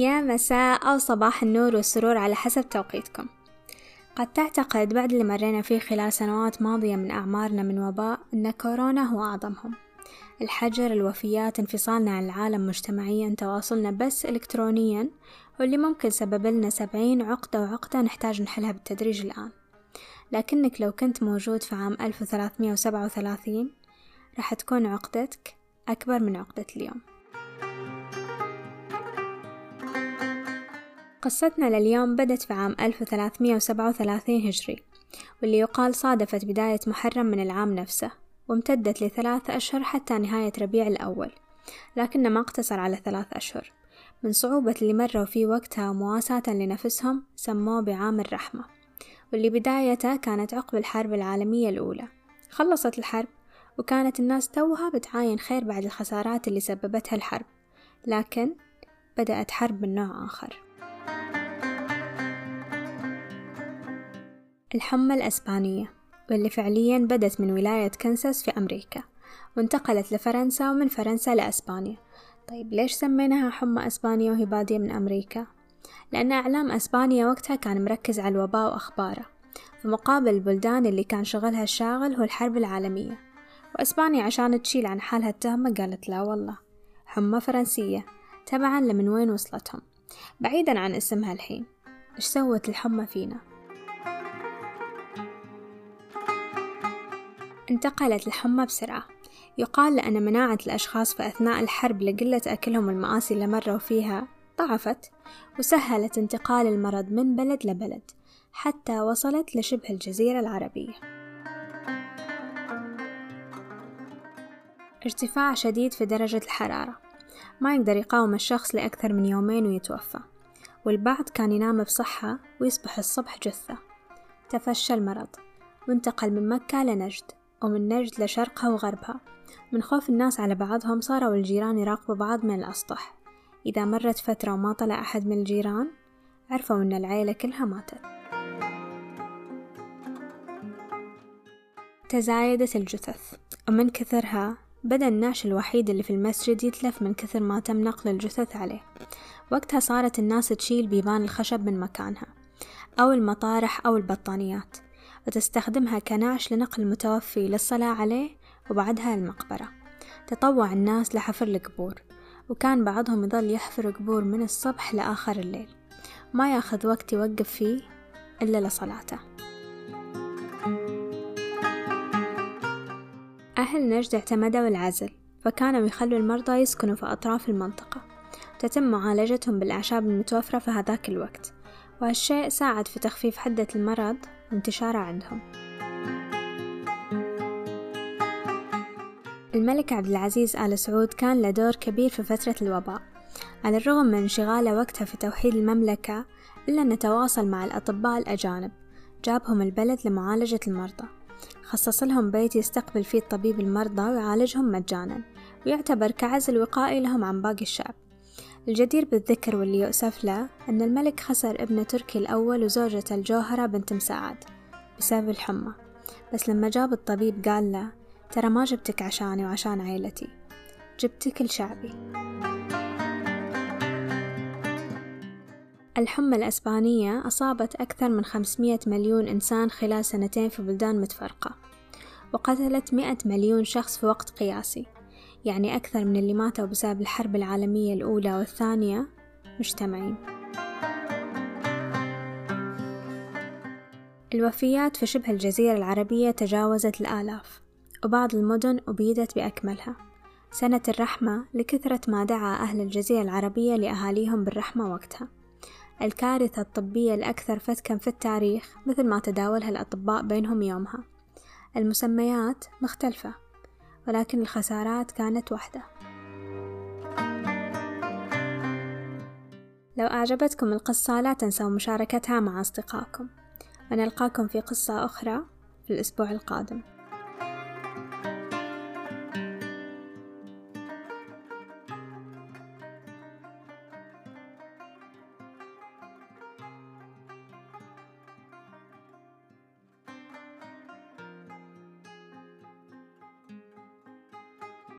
يا مساء أو صباح النور والسرور على حسب توقيتكم. قد تعتقد بعد اللي مرينا فيه خلال سنوات ماضية من أعمارنا من وباء أن كورونا هو أعظمهم. الحجر الوفيات انفصالنا عن العالم مجتمعيا تواصلنا بس إلكترونيا واللي ممكن سبب لنا سبعين عقدة وعقدة نحتاج نحلها بالتدريج الآن. لكنك لو كنت موجود في عام ألف وثلاثمية وسبعة وثلاثين راح تكون عقدتك أكبر من عقدة اليوم. قصتنا لليوم بدت في عام 1337 هجري واللي يقال صادفت بداية محرم من العام نفسه وامتدت لثلاث أشهر حتى نهاية ربيع الأول لكن ما اقتصر على ثلاث أشهر من صعوبة اللي مروا فيه وقتها ومواساة لنفسهم سموه بعام الرحمة واللي بدايته كانت عقب الحرب العالمية الأولى خلصت الحرب وكانت الناس توها بتعاين خير بعد الخسارات اللي سببتها الحرب لكن بدأت حرب من نوع آخر. الحمى الأسبانية واللي فعليا بدت من ولاية كنساس في أمريكا وانتقلت لفرنسا ومن فرنسا لأسبانيا طيب ليش سميناها حمى أسبانيا وهي بادية من أمريكا؟ لأن إعلام أسبانيا وقتها كان مركز على الوباء وأخباره في مقابل البلدان اللي كان شغلها الشاغل هو الحرب العالمية وأسبانيا عشان تشيل عن حالها التهمة قالت لا والله حمى فرنسية تبعا لمن وين وصلتهم بعيدا عن اسمها الحين إيش سوت الحمى فينا؟ انتقلت الحمى بسرعة. يقال لأن مناعة الأشخاص في أثناء الحرب لقلة أكلهم المآسي اللي مروا فيها ضعفت وسهلت انتقال المرض من بلد لبلد حتى وصلت لشبه الجزيرة العربية. ارتفاع شديد في درجة الحرارة. ما يقدر يقاوم الشخص لأكثر من يومين ويتوفى والبعض كان ينام بصحة ويصبح الصبح جثة. تفشى المرض وانتقل من مكة لنجد. ومن نجد لشرقها وغربها. من خوف الناس على بعضهم صاروا الجيران يراقبوا بعض من الأسطح. إذا مرت فترة وما طلع أحد من الجيران عرفوا أن العيلة كلها ماتت. تزايدت الجثث ومن كثرها بدأ النعش الوحيد اللي في المسجد يتلف من كثر ما تم نقل الجثث عليه. وقتها صارت الناس تشيل بيبان الخشب من مكانها أو المطارح أو البطانيات. وتستخدمها كنعش لنقل المتوفي للصلاة عليه وبعدها المقبرة. تطوع الناس لحفر القبور وكان بعضهم يظل يحفر قبور من الصبح لآخر الليل. ما يأخذ وقت يوقف فيه إلا لصلاته. أهل نجد اعتمدوا العزل فكانوا يخلوا المرضى يسكنوا في أطراف المنطقة. تتم معالجتهم بالأعشاب المتوفرة في هذاك الوقت وهالشيء ساعد في تخفيف حدة المرض وانتشاره عندهم. الملك عبد العزيز آل سعود كان له دور كبير في فترة الوباء. على الرغم من انشغاله وقتها في توحيد المملكة إلا أنه تواصل مع الأطباء الأجانب. جابهم البلد لمعالجة المرضى. خصص لهم بيت يستقبل فيه الطبيب المرضى ويعالجهم مجانا ويعتبر كعزل وقائي لهم عن باقي الشعب. الجدير بالذكر واللي يؤسف له أن الملك خسر ابنه تركي الأول وزوجته الجوهرة بنت مساعد بسبب الحمى. بس لما جاب الطبيب قال له ترى ما جبتك عشاني وعشان عيلتي جبتك لشعبي. الحمى الأسبانية أصابت أكثر من 500 مليون إنسان خلال سنتين في بلدان متفرقة وقتلت 100 مليون شخص في وقت قياسي. يعني أكثر من اللي ماتوا بسبب الحرب العالمية الأولى والثانية مجتمعين. الوفيات في شبه الجزيرة العربية تجاوزت الآلاف وبعض المدن أبيدت بأكملها. سنة الرحمة لكثرة ما دعا أهل الجزيرة العربية لأهاليهم بالرحمة وقتها. الكارثة الطبية الأكثر فتكا في التاريخ مثل ما تداولها الأطباء بينهم يومها. المسميات مختلفة. ولكن الخسارات كانت واحدة لو أعجبتكم القصة لا تنسوا مشاركتها مع أصدقائكم. ونلقاكم في قصة أخرى في الأسبوع القادم.